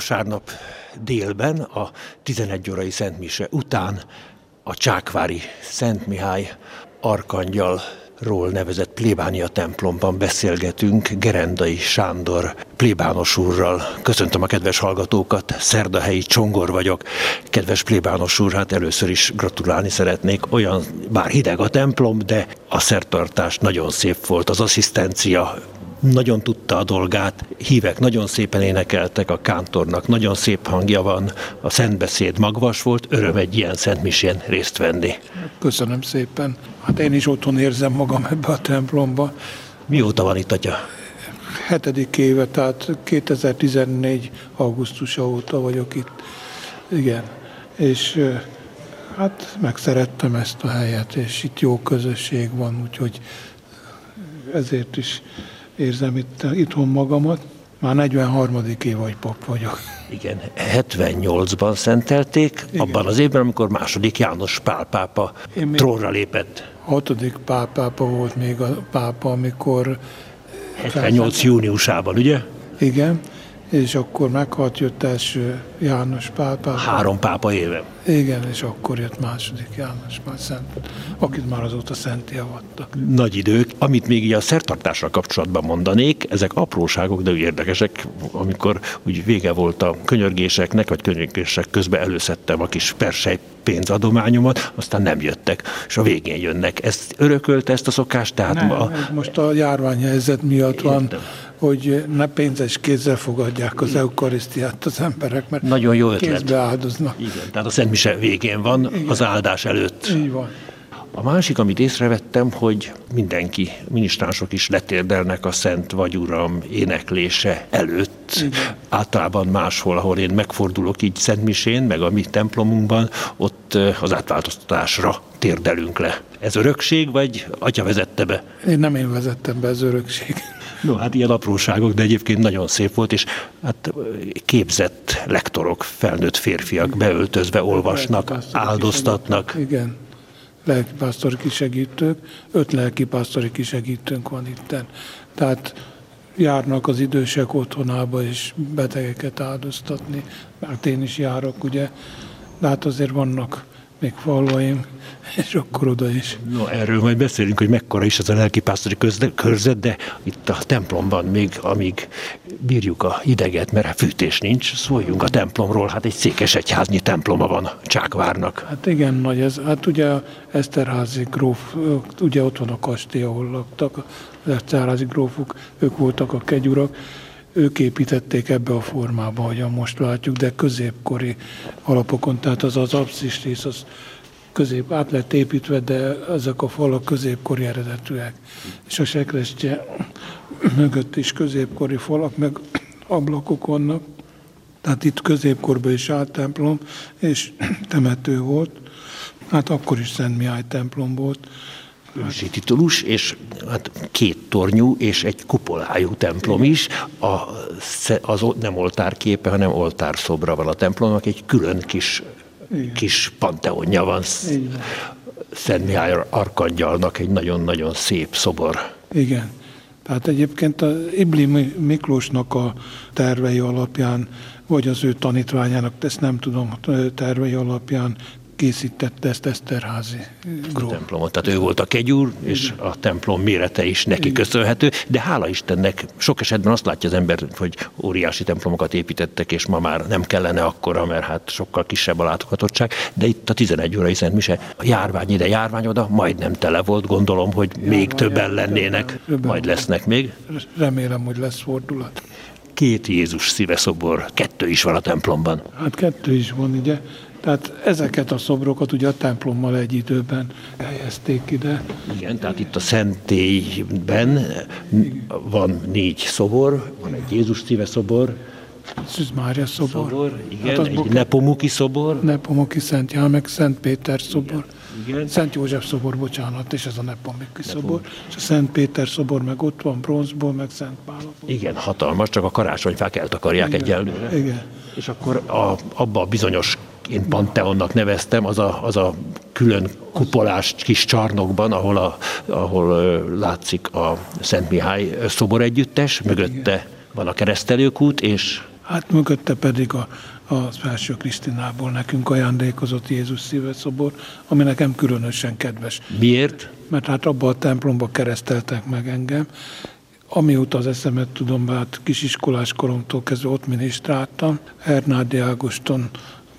vasárnap délben, a 11 órai Szentmise után a Csákvári Szent Mihály Arkangyal ról nevezett plébánia templomban beszélgetünk Gerendai Sándor plébános úrral. Köszöntöm a kedves hallgatókat, Szerdahelyi Csongor vagyok. Kedves plébános úr, hát először is gratulálni szeretnék. Olyan, bár hideg a templom, de a szertartás nagyon szép volt. Az asszisztencia nagyon tudta a dolgát, hívek nagyon szépen énekeltek, a kántornak nagyon szép hangja van, a szentbeszéd magvas volt, öröm egy ilyen szentmisén részt venni. Köszönöm szépen. Hát én is otthon érzem magam ebbe a templomba. Mióta van itt, atya? Hetedik éve, tehát 2014. augusztusa óta vagyok itt. Igen. És hát megszerettem ezt a helyet, és itt jó közösség van, úgyhogy ezért is érzem itt, itthon magamat. Már 43. év vagy pap vagyok. Igen, 78-ban szentelték, Igen. abban az évben, amikor második János Pál pápa trónra lépett. Hatodik Pál pápa volt még a pápa, amikor... 78 júniusában, ugye? Igen, és akkor meghalt jött első János pápa. Három pápa éve. Igen, és akkor jött második János már szent, akit már azóta szenté avattak. Nagy idők. Amit még így a szertartásra kapcsolatban mondanék, ezek apróságok, de úgy érdekesek, amikor úgy vége volt a könyörgéseknek, vagy könyörgések közben előszedtem a kis persej pénzadományomat, aztán nem jöttek, és a végén jönnek. Ezt örökölte ezt a szokást? Tehát nem, ma... most a járványhelyzet miatt Értem. van hogy ne pénzes kézzel fogadják az eukarisztiát az emberek, mert Nagyon jó ötlet. kézbe áldoznak. Igen, tehát a Szent Mise végén van, Igen. az áldás előtt. Így van. A másik, amit észrevettem, hogy mindenki, minisztránsok is letérdelnek a Szent Vagy Uram éneklése előtt. Igen. Általában máshol, ahol én megfordulok így Szent Misén, meg a mi templomunkban, ott az átváltoztatásra térdelünk le. Ez örökség, vagy atya vezette be? Én nem én vezettem be, ez örökség. No, hát ilyen apróságok, de egyébként nagyon szép volt, és hát képzett lektorok, felnőtt férfiak beöltözve olvasnak, áldoztatnak. Igen, lelkipásztori kisegítők, öt lelkipásztori kisegítőnk van itt. Tehát járnak az idősek otthonába, és betegeket áldoztatni, mert én is járok, ugye, de hát azért vannak még falvaim, és akkor oda is. No, erről majd beszélünk, hogy mekkora is az a lelkipásztori körzet, de itt a templomban még, amíg bírjuk a hideget, mert fűtés nincs, szóljunk a templomról, hát egy székesegyháznyi temploma van Csákvárnak. Hát igen, nagy ez. Hát ugye Eszterházi gróf, ugye ott van a kastély, ahol laktak, az Eszterházi grófok, ők voltak a kegyurak, ők építették ebbe a formába, ahogyan most látjuk, de középkori alapokon, tehát az az abszis rész, az közép át lett építve, de ezek a falak középkori eredetűek. És a sekrestje mögött is középkori falak, meg ablakok vannak. Tehát itt középkorban is állt templom, és temető volt. Hát akkor is Szent Mihály templom volt ősi titulus, és hát két tornyú és egy kupolájú templom is. A, az nem oltárképe, hanem oltárszobra van a templomnak, egy külön kis, kis panteonja van. Szent Mihály Arkangyalnak egy nagyon-nagyon szép szobor. Igen. Tehát egyébként a Ibli Miklósnak a tervei alapján, vagy az ő tanítványának, ezt nem tudom, tervei alapján készítette ezt Eszterházi gróf. A templomot, tehát ő volt a kegyúr, és a templom mérete is neki Igen. köszönhető, de hála Istennek sok esetben azt látja az ember, hogy óriási templomokat építettek, és ma már nem kellene akkora, mert hát sokkal kisebb a látogatottság, de itt a 11 órai Szent Mise, a járvány ide, járvány oda, majdnem tele volt, gondolom, hogy járvány, még többen lennének, többen, majd lesznek még. Remélem, hogy lesz fordulat két Jézus szíveszobor, kettő is van a templomban. Hát kettő is van, ugye. Tehát ezeket a szobrokat ugye a templommal egy időben helyezték ide. Igen, tehát itt a szentélyben van négy szobor, van egy Jézus szíve szobor, Szűz Mária szobor. szobor igen, hát egy Boke... Nepomuki szobor. Nepomuki Szent Ján, meg Szent Péter szobor. Igen. Szent József szobor, bocsánat, és ez a Nepomuki Nepom. szobor. És a Szent Péter szobor meg ott van, bronzból, meg Szent Pálapon. Igen, hatalmas, csak a karácsonyfák eltakarják igen, egyelőre. Igen. És akkor a, abba a bizonyos én Panteonnak neveztem, az a, az a külön kupolás kis csarnokban, ahol, a, ahol látszik a Szent Mihály szobor együttes, mögötte van a keresztelőkút, és Hát mögötte pedig a, a Felső Krisztinából nekünk ajándékozott Jézus szíveszobor, ami nekem különösen kedves. Miért? Mert hát abban a templomba kereszteltek meg engem, Amióta az eszemet tudom, hát kisiskolás koromtól kezdve ott minisztráltam. Hernádi Ágoston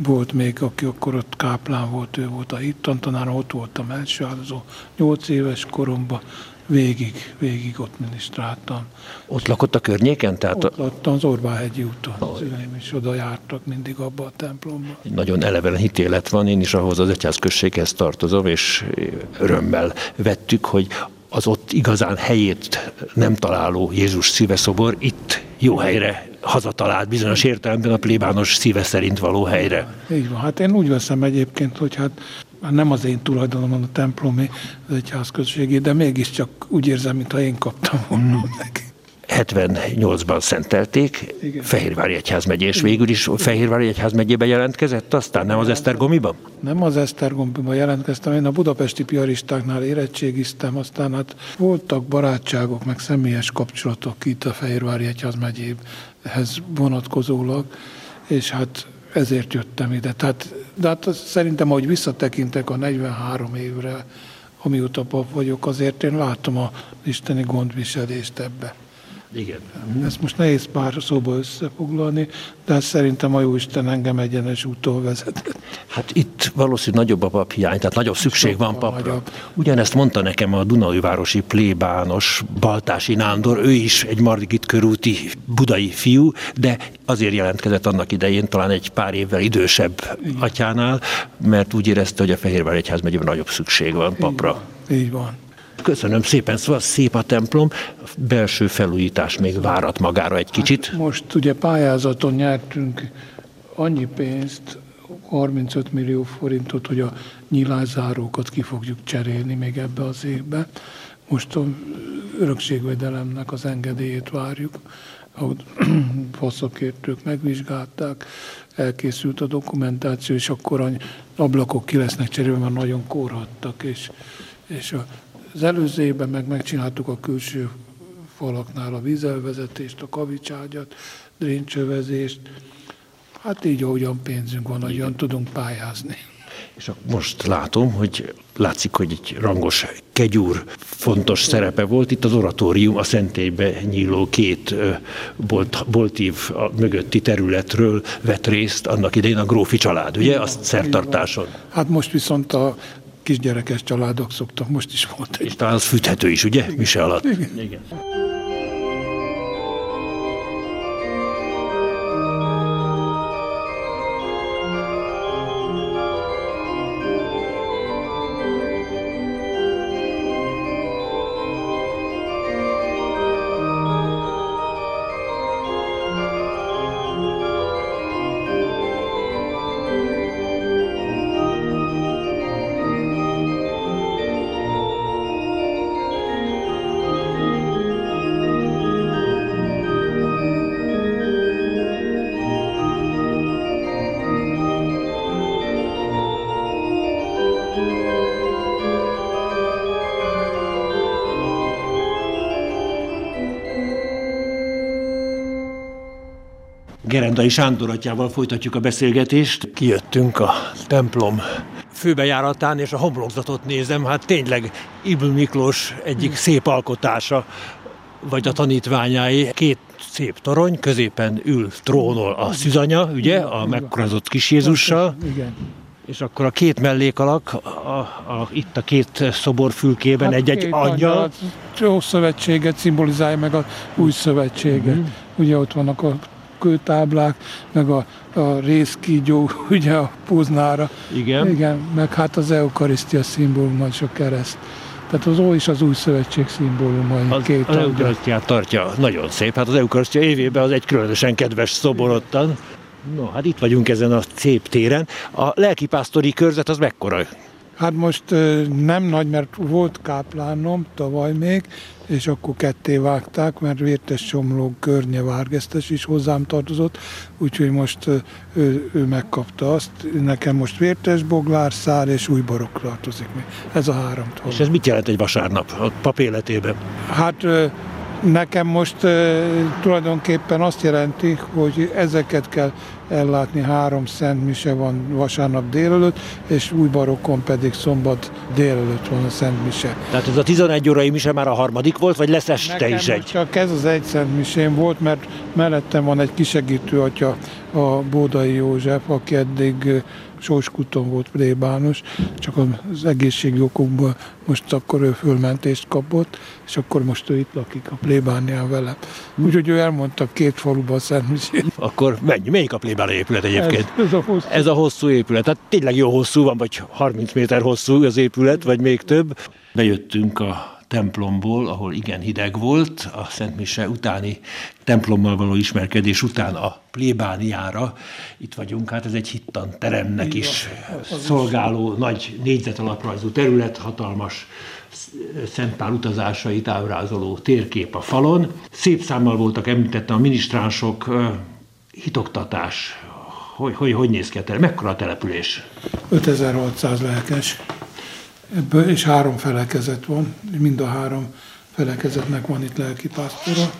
volt még, aki akkor ott káplán volt, ő volt a hittantanár, ott voltam elsőáldozó. Nyolc éves koromban végig, végig ott minisztráltam. Ott lakott a környéken? Tehát ott laktam az Orbánhegyi úton. Az szüleim is oda jártak mindig abba a templomba. Nagyon eleven hitélet van, én is ahhoz az egyházközséghez tartozom, és örömmel vettük, hogy az ott igazán helyét nem találó Jézus szíveszobor itt jó helyre hazatalált bizonyos értelemben a plébános szíve szerint való helyre. Így van. Hát én úgy veszem egyébként, hogy hát nem az én tulajdonomon a templomi, az egyházközségi, de mégiscsak úgy érzem, mintha én kaptam volna meg. 78-ban szentelték, Igen. Fehérvári Egyházmegyé, és végül is Fehérvári Egyházmegyébe jelentkezett, aztán nem az Esztergomiban? Nem az Esztergomiban jelentkeztem, én a budapesti piaristáknál érettségiztem, aztán hát voltak barátságok, meg személyes kapcsolatok itt a Fehérvári Egyházmegyéhez vonatkozólag, és hát ezért jöttem ide. Tehát, de hát szerintem, ahogy visszatekintek a 43 évre, amióta pap vagyok, azért én látom a isteni gondviselést ebbe. Igen. Ezt most nehéz pár szóba összefoglalni, de hát szerintem a Jóisten engem egyenes úttól vezetett. Hát itt valószínűleg nagyobb a paphiány, tehát nagyobb szükség van papra. Nagyobb. Ugyanezt mondta nekem a Dunaújvárosi plébános Baltási Nándor, ő is egy Margit körúti budai fiú, de azért jelentkezett annak idején, talán egy pár évvel idősebb Igen. atyánál, mert úgy érezte, hogy a Fehérvár Egyház megyében nagyobb szükség van papra. Így van. Így van. Köszönöm szépen, szóval szép a templom, belső felújítás még várat magára egy kicsit. Hát most ugye pályázaton nyertünk annyi pénzt, 35 millió forintot, hogy a nyilázárókat ki fogjuk cserélni még ebbe az évbe. Most a örökségvédelemnek az engedélyét várjuk, ahogy faszakértők megvizsgálták, elkészült a dokumentáció, és akkor a ablakok ki lesznek cserélve, mert nagyon korhattak, és, és a az előző évben meg megcsináltuk a külső falaknál a vízelvezetést, a kavicságyat, dréncsövezést. Hát így, ahogyan pénzünk van, ahogyan tudunk pályázni. És most látom, hogy látszik, hogy egy rangos kegyúr fontos szerepe volt. Itt az oratórium a szentélybe nyíló két bolt, boltív mögötti területről vett részt annak idején a grófi család, ugye? Azt szertartáson. Hát most viszont a kisgyerekes családok szoktak, most is volt egy. És talán az fűthető is, ugye? Igen. Mise alatt. Igen. Igen. Gerendai Sándor atyával folytatjuk a beszélgetést. Kijöttünk a templom főbejáratán, és a homlokzatot nézem, hát tényleg Ibl Miklós egyik szép alkotása, vagy a tanítványái. Két szép torony, középen ül trónol a szüzanya, ugye, a megkorazott kis Jézussal. Igen. És akkor a két mellékalak, a, a, itt a két szobor fülkében hát egy-egy angyal. A szövetséget szimbolizálja meg a új szövetséget. Mm. Ugye ott vannak a kőtáblák, meg a, a részkígyó, ugye a puznára. Igen. Igen, meg hát az eukarisztia szimbóluma és a kereszt. Tehát az Ó is az új szövetség szimbóluma. Az, két az eukarisztiát tartja nagyon szép. Hát az eukarisztia évében az egy különösen kedves szoborottan. No, hát itt vagyunk ezen a szép téren. A lelkipásztori körzet az mekkora? Hát most nem nagy, mert volt káplánom tavaly még, és akkor ketté vágták, mert Vértes Csomló Környe Várgesztes is hozzám tartozott, úgyhogy most ő, ő megkapta azt. Nekem most Vértes, Boglár, Szár és Újbarok tartozik még. Ez a három És ez mit jelent egy vasárnap a pap életében? Hát Nekem most e, tulajdonképpen azt jelenti, hogy ezeket kell ellátni. Három szent mise van vasárnap délelőtt, és új barokkon pedig szombat délelőtt van a szent mise. Tehát ez a 11 órai mise már a harmadik volt, vagy lesz este Nekem is egy? csak ez az egy szent misém volt, mert mellettem van egy kisegítő atya, a Bódai József, aki eddig Sóskuton volt plébános, csak az egészségi okokból most akkor ő fölmentést kapott, és akkor most ő itt lakik a plébánián vele. Úgyhogy ő elmondta két faluban a Szent Misét. Akkor mennyi? Melyik a plébánia épület egyébként? Ez, ez a hosszú. Ez a hosszú épület. Tehát tényleg jó hosszú van, vagy 30 méter hosszú az épület, vagy még több. Bejöttünk a templomból, ahol igen hideg volt, a Szent Mise utáni templommal való ismerkedés után a plébániára. Itt vagyunk, hát ez egy hittan teremnek is szolgáló nagy négyzet alaprajzú terület, hatalmas Szent Pál utazásait ábrázoló térkép a falon. Szép számmal voltak, említettem a minisztránsok, hitoktatás, hogy, hogy, hogy néz ki a terem? Mekkora a település? 5600 lelkes. Ebből, és három felekezet van, mind a három felekezetnek van itt lelkipásztora.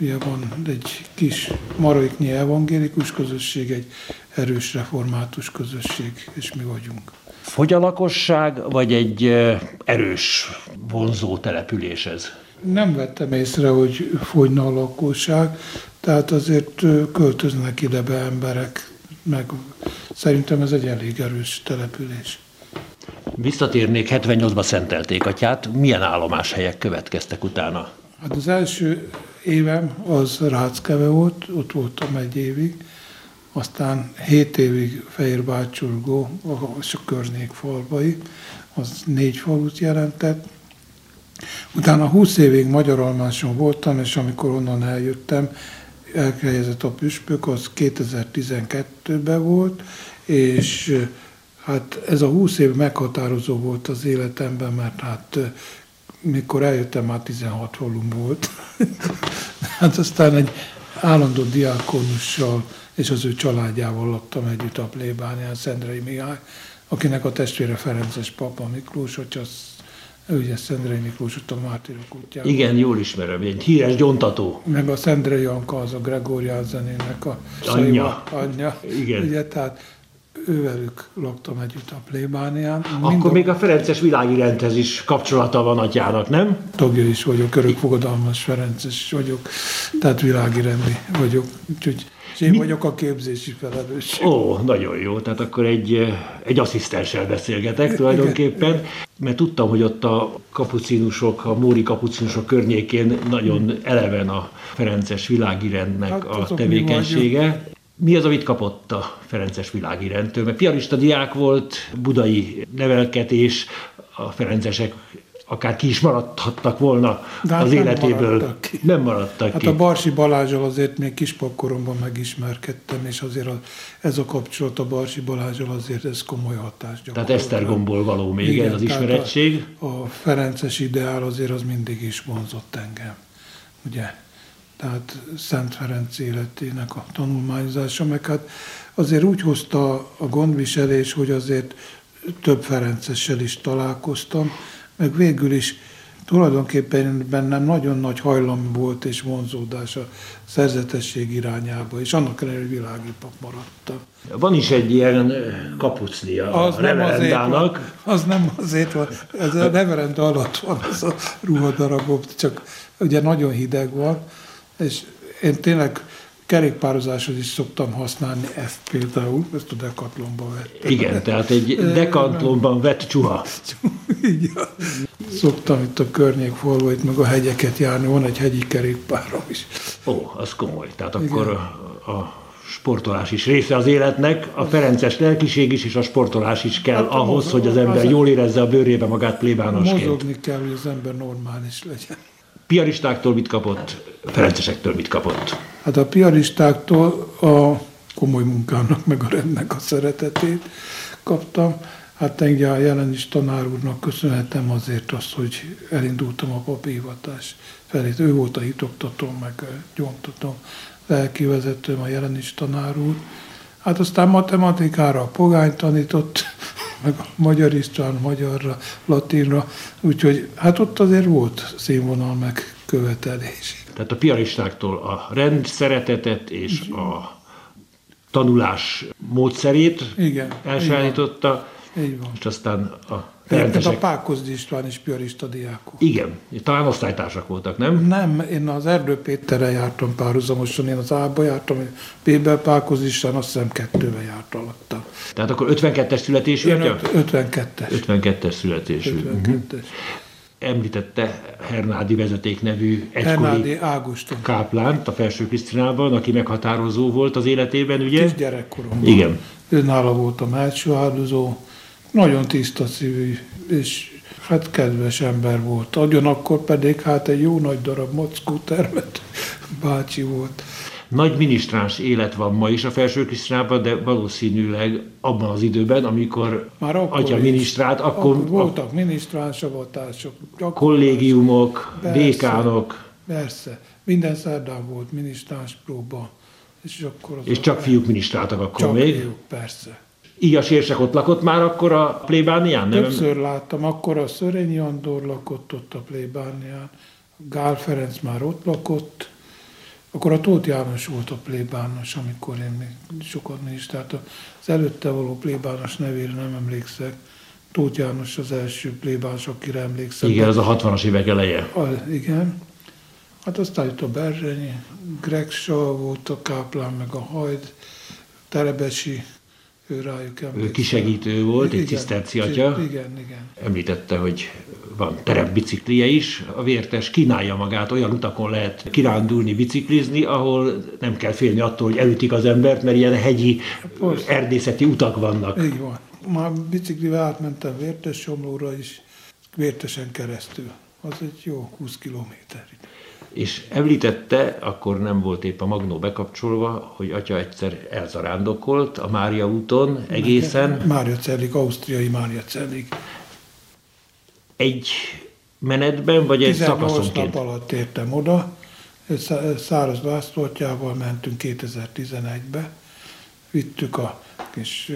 Ugye van egy kis maraiknyi evangélikus közösség, egy erős református közösség, és mi vagyunk. Fogy a lakosság, vagy egy erős, vonzó település ez? Nem vettem észre, hogy fogyna a lakosság, tehát azért költöznek ide be emberek, meg szerintem ez egy elég erős település. Visszatérnék, 78-ban szentelték atyát. Milyen állomáshelyek következtek utána? Hát az első évem az Ráckeve volt, ott voltam egy évig, aztán 7 évig Fehérbácsurgó, a környék falbai, az négy falut jelentett. Utána 20 évig Magyaralmáson voltam, és amikor onnan eljöttem, elhelyezett a püspök, az 2012-ben volt, és Hát ez a 20 év meghatározó volt az életemben, mert hát mikor eljöttem, már 16 volum volt. hát aztán egy állandó diákonussal és az ő családjával laktam együtt a plébánián, Szendrei Mihály, akinek a testvére Ferences Papa Miklós, hogy az ugye Szendrei Miklós ott a Mártirok útjában. Igen, jól ismerem, egy híres gyontató. Meg a Szendrei Janka, az a Gregórián zenének a anyja. anyja. Igen. Ugye, tehát ővelük laktam együtt a plébánián. Akkor a... még a Ferences világi rendhez is kapcsolata van atyának, nem? Tagja is vagyok, örökfogadalmas Ferences vagyok, tehát világi rendi vagyok, úgyhogy és én Mi? vagyok a képzési felelős. Ó, nagyon jó, tehát akkor egy, egy asszisztenssel beszélgetek tulajdonképpen, Igen. mert tudtam, hogy ott a kapucinusok, a móri kapucinusok környékén nagyon eleven a Ferences világi rendnek hát, a tevékenysége. Mi az, amit kapott a Ferences világirendtől? Mert piarista diák volt, budai nevelkedés, a Ferencesek akár ki is maradhattak volna De hát az nem életéből. Maradtak ki. Nem maradtak hát ki. a Barsi Balázsal azért még kispakkoromban megismerkedtem, és azért a, ez a kapcsolat a Barsi Balázsal azért ez komoly hatást gyakorolt. Tehát Esztergomból való még Igen, ez az ismerettség. A, a Ferences ideál azért az mindig is vonzott engem. Ugye? Tehát Szent Ferenc életének a tanulmányozása, meg hát azért úgy hozta a gondviselés, hogy azért több Ferencessel is találkoztam, meg végül is tulajdonképpen bennem nagyon nagy hajlam volt és vonzódás a szerzetesség irányába, és annak ellenére világi pap maradtam. Van is egy ilyen kapucnia az a nem azért van, Az nem azért van, ez a reverend alatt van az a ruhadarabok, csak ugye nagyon hideg van, és én tényleg kerékpározáshoz is szoktam használni ezt például, ezt a dekatlonban vettem. Igen, tehát egy dekatlonban vett csuha. Igen. Szoktam itt a környékfalva, itt meg a hegyeket járni, van egy hegyi kerékpárom is. Ó, az komoly. Tehát Igen. akkor a, a sportolás is része az életnek, a Ferences lelkiség is, és a sportolás is kell hát ahhoz, hogy az ember jól érezze a bőrébe magát plébánosként. Mozogni kell, hogy az ember normális legyen. Piaristáktól mit kapott, Ferencesektől mit kapott? Hát a piaristáktól a komoly munkának, meg a rendnek a szeretetét kaptam. Hát engem a jelen is tanár úrnak köszönhetem azért azt, hogy elindultam a papírhivatás felé. Ő volt a hitoktató, meg gyomtató lelkivezetőm, a jelen is tanár úr. Hát aztán matematikára a pogány tanított, meg a magyar István, magyarra, latinra, úgyhogy hát ott azért volt színvonal, meg követelés. Tehát a piaristáktól a rend szeretetet és a tanulás módszerét Igen, elsajátította, és aztán a Egyébként a. Pákozdi István is piarista diákok. Igen, talán osztálytársak voltak, nem? Nem, én az Erdő Péterrel jártam párhuzamosan, én az A-ba jártam, B-be Pákozdi István azt hiszem kettővel járt alatta. Tehát akkor 52-es születésű Én atya? öt- 52-es. 52-es születésű. 52-es. Említette Hernádi vezeték nevű egykori Hernádi káplánt a Felső Krisztinában, aki meghatározó volt az életében, ugye? Kis gyerekkoromban. Igen. Ő nála voltam első áldozó, nagyon tiszta szívű, és hát kedves ember volt. Ugyanakkor pedig hát egy jó nagy darab mackó termet bácsi volt. Nagy minisztráns élet van ma is a Felső Krisztinában, de valószínűleg abban az időben, amikor Már akkor atya is. minisztrált, akkor, akkor voltak minisztránsavatások. kollégiumok, Persze. dékánok, Persze. Minden szerdán volt minisztráns próba. És, akkor és csak fiúk minisztráltak akkor Csak még. fiúk, persze. Igas érsek ott lakott már akkor a plébánián, nem? Többször láttam, akkor a Szörényi Andor lakott ott a plébánián, Gál Ferenc már ott lakott, akkor a Tóth János volt a plébános, amikor én még sokat is, tehát az előtte való plébános nevére nem emlékszek. Tóth János az első plébános, akire emlékszem. Igen, az a 60-as évek eleje. A, igen. Hát aztán jött a Berzsenyi, Greg Shaw volt a káplán, meg a Hajd, Terebesi, ő rájuk Ő emlékszem. kisegítő volt, egy Igen, ciszterci atya. Igen, igen. Említette, hogy van terepbiciklije is, a vértes kínálja magát, olyan utakon lehet kirándulni, biciklizni, ahol nem kell félni attól, hogy elütik az embert, mert ilyen hegyi, Persze. erdészeti utak vannak. Így van. Már biciklivel átmentem Vértes Somlóra is, Vértesen keresztül. Az egy jó 20 kilométer. És említette, akkor nem volt épp a magnó bekapcsolva, hogy atya egyszer elzarándokolt a Mária úton egészen. Mária Cellik, ausztriai Mária Cellik. Egy menetben, vagy egy 18 nap szakaszonként? alatt értem oda. Szá- Száraz Lászlótyával mentünk 2011-be. Vittük a kis,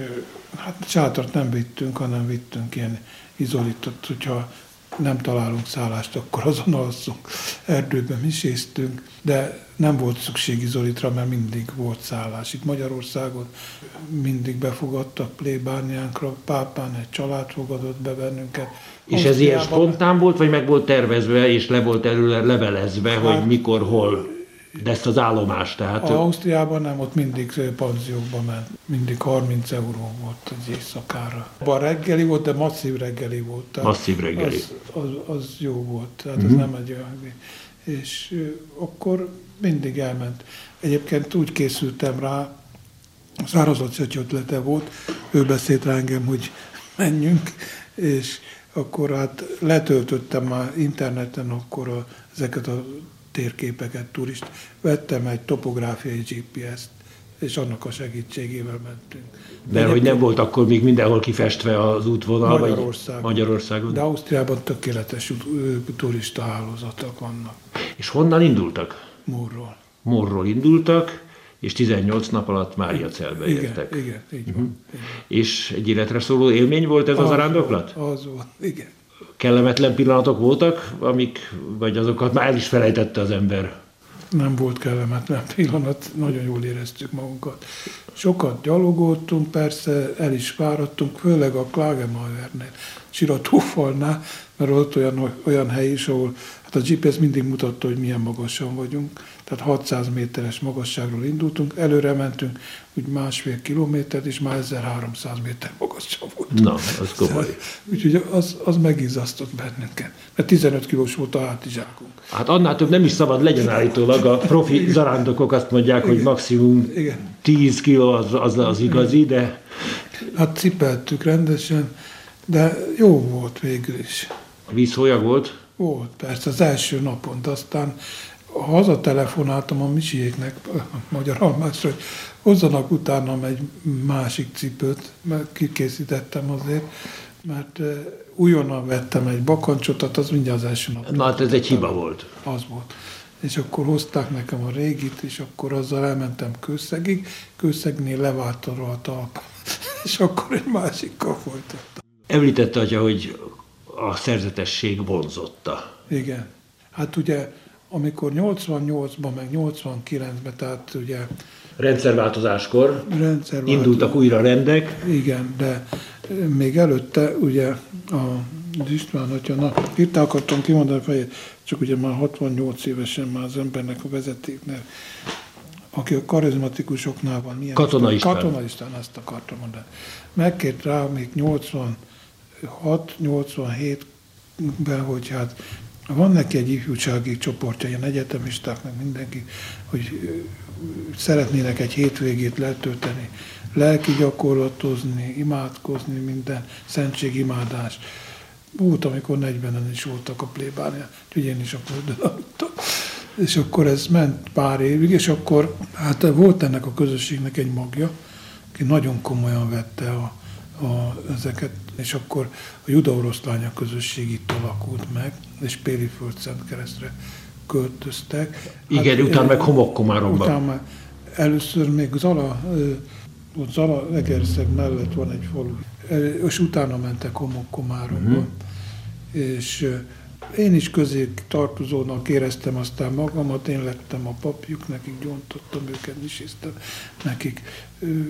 hát sátrat nem vittünk, hanem vittünk ilyen izolított, hogyha nem találunk szállást, akkor azon alszunk. Erdőben miséztünk, de nem volt szükség izolitra, mert mindig volt szállás. Itt Magyarországon mindig befogadtak plébániánkra, Pápán egy család fogadott be bennünket. És ez ilyen spontán volt, vagy meg volt tervezve, és le volt előle levelezve, Hát- hogy mikor, hol lesz az állomás? Tehát Ausztriában nem, ott mindig panziókba ment. Mindig 30 euró volt az éjszakára. A reggeli volt, de masszív reggeli volt. Tehát Masszív reggeli. Az, az, az jó volt, tehát uh-huh. ez nem egy olyan... És akkor mindig elment. Egyébként úgy készültem rá, szárazat ötlete volt, ő beszélt rá engem, hogy menjünk, és akkor hát letöltöttem már interneten akkor a, ezeket a térképeket, turist. Vettem egy topográfiai GPS-t, és annak a segítségével mentünk. mert hogy nem volt akkor még mindenhol kifestve az útvonal, Magyarországon. vagy Magyarországon. De Ausztriában tökéletes turista hálózatok vannak. És honnan indultak? Múrról. Morról indultak, és 18 nap alatt Mária Celbe Igen, értek. igen, így van. Igen. És egy életre szóló élmény volt ez az zarándoklat? volt, Az volt, igen. Kellemetlen pillanatok voltak, amik, vagy azokat már el is felejtette az ember? Nem volt kellemetlen pillanat, nagyon jól éreztük magunkat. Sokat gyalogoltunk, persze el is fáradtunk, főleg a Klagemauernél, Siratófalnál, mert ott olyan, olyan hely is, ahol hát a GPS mindig mutatta, hogy milyen magasan vagyunk. Tehát 600 méteres magasságról indultunk, előre mentünk úgy másfél kilométert, és már 1300 méter magasan volt. Na, az komoly. Úgyhogy az, az megizasztott bennünket, mert 15 kilós volt a hátizsákunk. Hát annál több nem is szabad legyen állítólag. A profi zarándokok azt mondják, hogy maximum Igen. 10 kiló az, az, az igazi, de Hát cipeltük rendesen, de jó volt végül is. a vízhólyag volt. Volt, persze, az első napon, de aztán hazatelefonáltam a Misiéknek, a Magyar Almásra, hogy hozzanak utána egy másik cipőt, mert kikészítettem azért, mert eh, újonnan vettem egy bakancsot, tehát az mindjárt az első nap. Na hát ez egy hiba volt. Az volt. És akkor hozták nekem a régit, és akkor azzal elmentem Kőszegig, Kőszegnél leváltam a talpa, és akkor egy másikkal folytattam. Említette, atya, hogy a szerzetesség vonzotta. Igen. Hát ugye amikor 88-ban, meg 89-ben, tehát ugye rendszerváltozáskor rendszerváltozás. indultak újra rendek. Igen, de még előtte ugye a István atya, na, itt akartam kimondani a fejét, csak ugye már 68 évesen már az embernek a vezetéknek, aki a karizmatikusoknál van. Milyen Katona István. Katona István, azt akartam mondani. Megkért rá még 86-87-ben, hogy hát van neki egy ifjúsági csoportja, ilyen egyetemisták, meg mindenki, hogy szeretnének egy hétvégét letölteni, lelki gyakorlatozni, imádkozni, minden szentségimádás. Volt, amikor 40-en is voltak a plébánia, úgyhogy én is akkor És akkor ez ment pár évig, és akkor hát volt ennek a közösségnek egy magja, aki nagyon komolyan vette a, a, ezeket, és akkor a juda-oroszlánya közösség itt alakult meg, és Péli Földszent keresztre költöztek. Igen, hát, utána meg homokkomárokban. Utána először még Zala, ott Zala Egerszeg mellett van egy falu, és utána mentek homokkomárokba. Uh-huh. És én is közé tartozónak éreztem aztán magamat, én lettem a papjuk, nekik gyontottam őket, isztem, nekik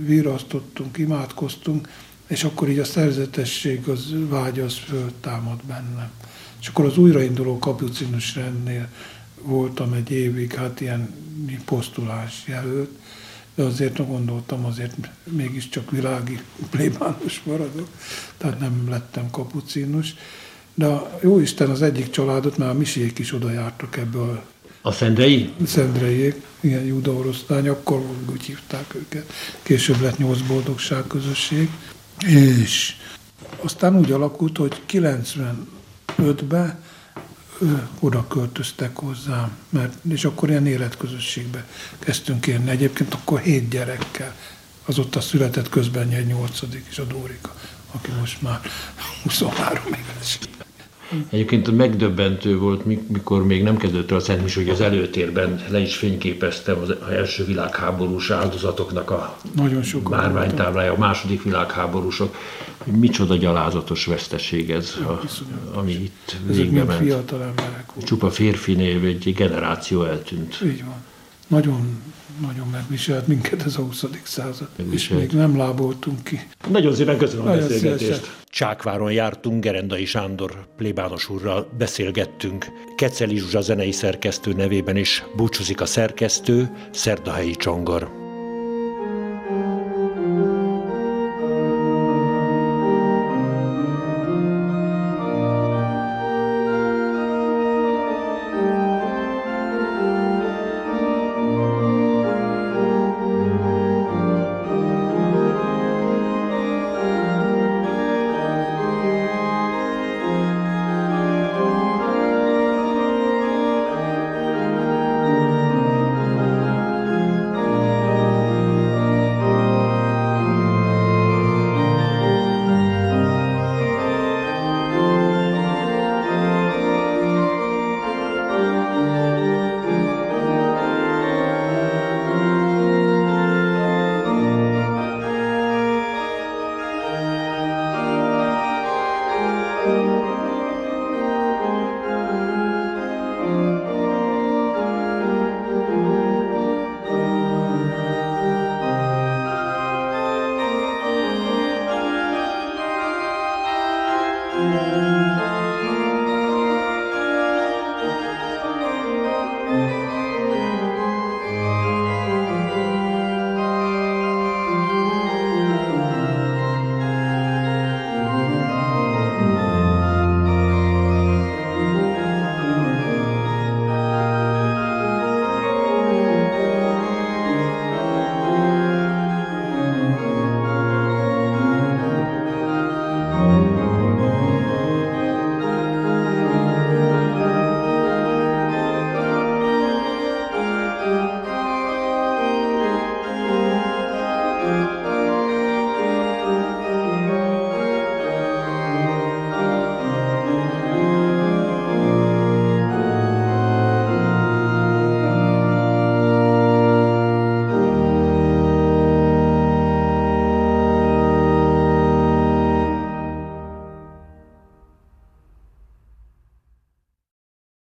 virasztottunk, imádkoztunk, és akkor így a szerzetesség, az vágy az föltámad bennem. És akkor az újrainduló kapucinus rendnél voltam egy évig, hát ilyen posztulás jelölt, de azért gondoltam, azért mégiscsak világi plébános maradok, tehát nem lettem kapucinus. De a Jóisten az egyik családot, mert a misiék is oda jártak ebből. A szendrei? Szendreiek, igen, Júda oroszlány, akkor úgy hívták őket. Később lett nyolc boldogság közösség. És aztán úgy alakult, hogy 95-ben oda költöztek hozzám, mert, és akkor ilyen életközösségbe kezdtünk élni. Egyébként akkor hét gyerekkel. Az ott a született közben egy nyolcadik, és a Dórika, aki most már 23 éves. Egyébként megdöbbentő volt, mikor még nem kezdődött a Szent hogy az előtérben le is fényképeztem az első világháborús áldozatoknak a Nagyon márványtáblája, a második világháborúsok. Micsoda gyalázatos veszteség ez, a, ami itt végbe ment. fiatal emberek Csupa férfi név, egy generáció eltűnt. Így van. Nagyon nagyon megviselt minket ez a 20. század, megviselt. és még nem láboltunk ki. Nagyon szépen köszönöm nagyon a beszélgetést. Szívesen. Csákváron jártunk, Gerendai Sándor plébános úrral beszélgettünk. Keceli Zsuzsa zenei szerkesztő nevében is búcsúzik a szerkesztő, Szerdahelyi Csongor.